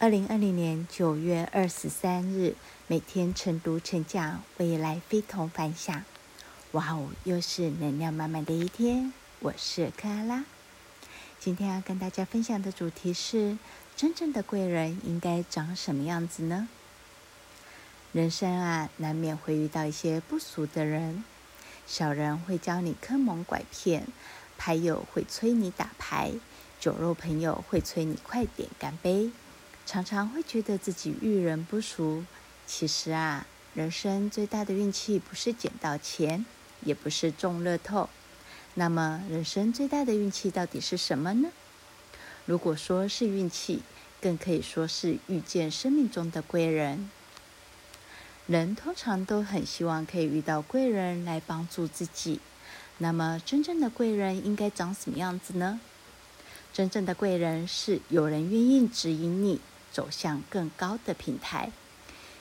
二零二零年九月二十三日，每天晨读晨讲，未来非同凡响。哇哦，又是能量满满的一天。我是克拉拉，今天要跟大家分享的主题是：真正的贵人应该长什么样子呢？人生啊，难免会遇到一些不俗的人，小人会教你坑蒙拐骗，牌友会催你打牌，酒肉朋友会催你快点干杯。常常会觉得自己遇人不淑，其实啊，人生最大的运气不是捡到钱，也不是中乐透。那么，人生最大的运气到底是什么呢？如果说是运气，更可以说是遇见生命中的贵人。人通常都很希望可以遇到贵人来帮助自己。那么，真正的贵人应该长什么样子呢？真正的贵人是有人愿意指引你。走向更高的平台。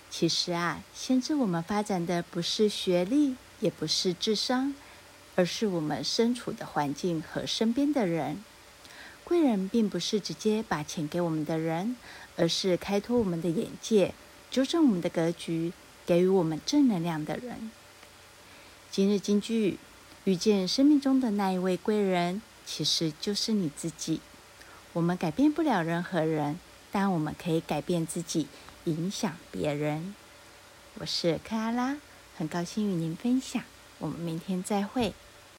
其实啊，限制我们发展的不是学历，也不是智商，而是我们身处的环境和身边的人。贵人并不是直接把钱给我们的人，而是开拓我们的眼界、纠正我们的格局、给予我们正能量的人。今日金句：遇见生命中的那一位贵人，其实就是你自己。我们改变不了任何人。但我们可以改变自己，影响别人。我是克拉拉，很高兴与您分享。我们明天再会。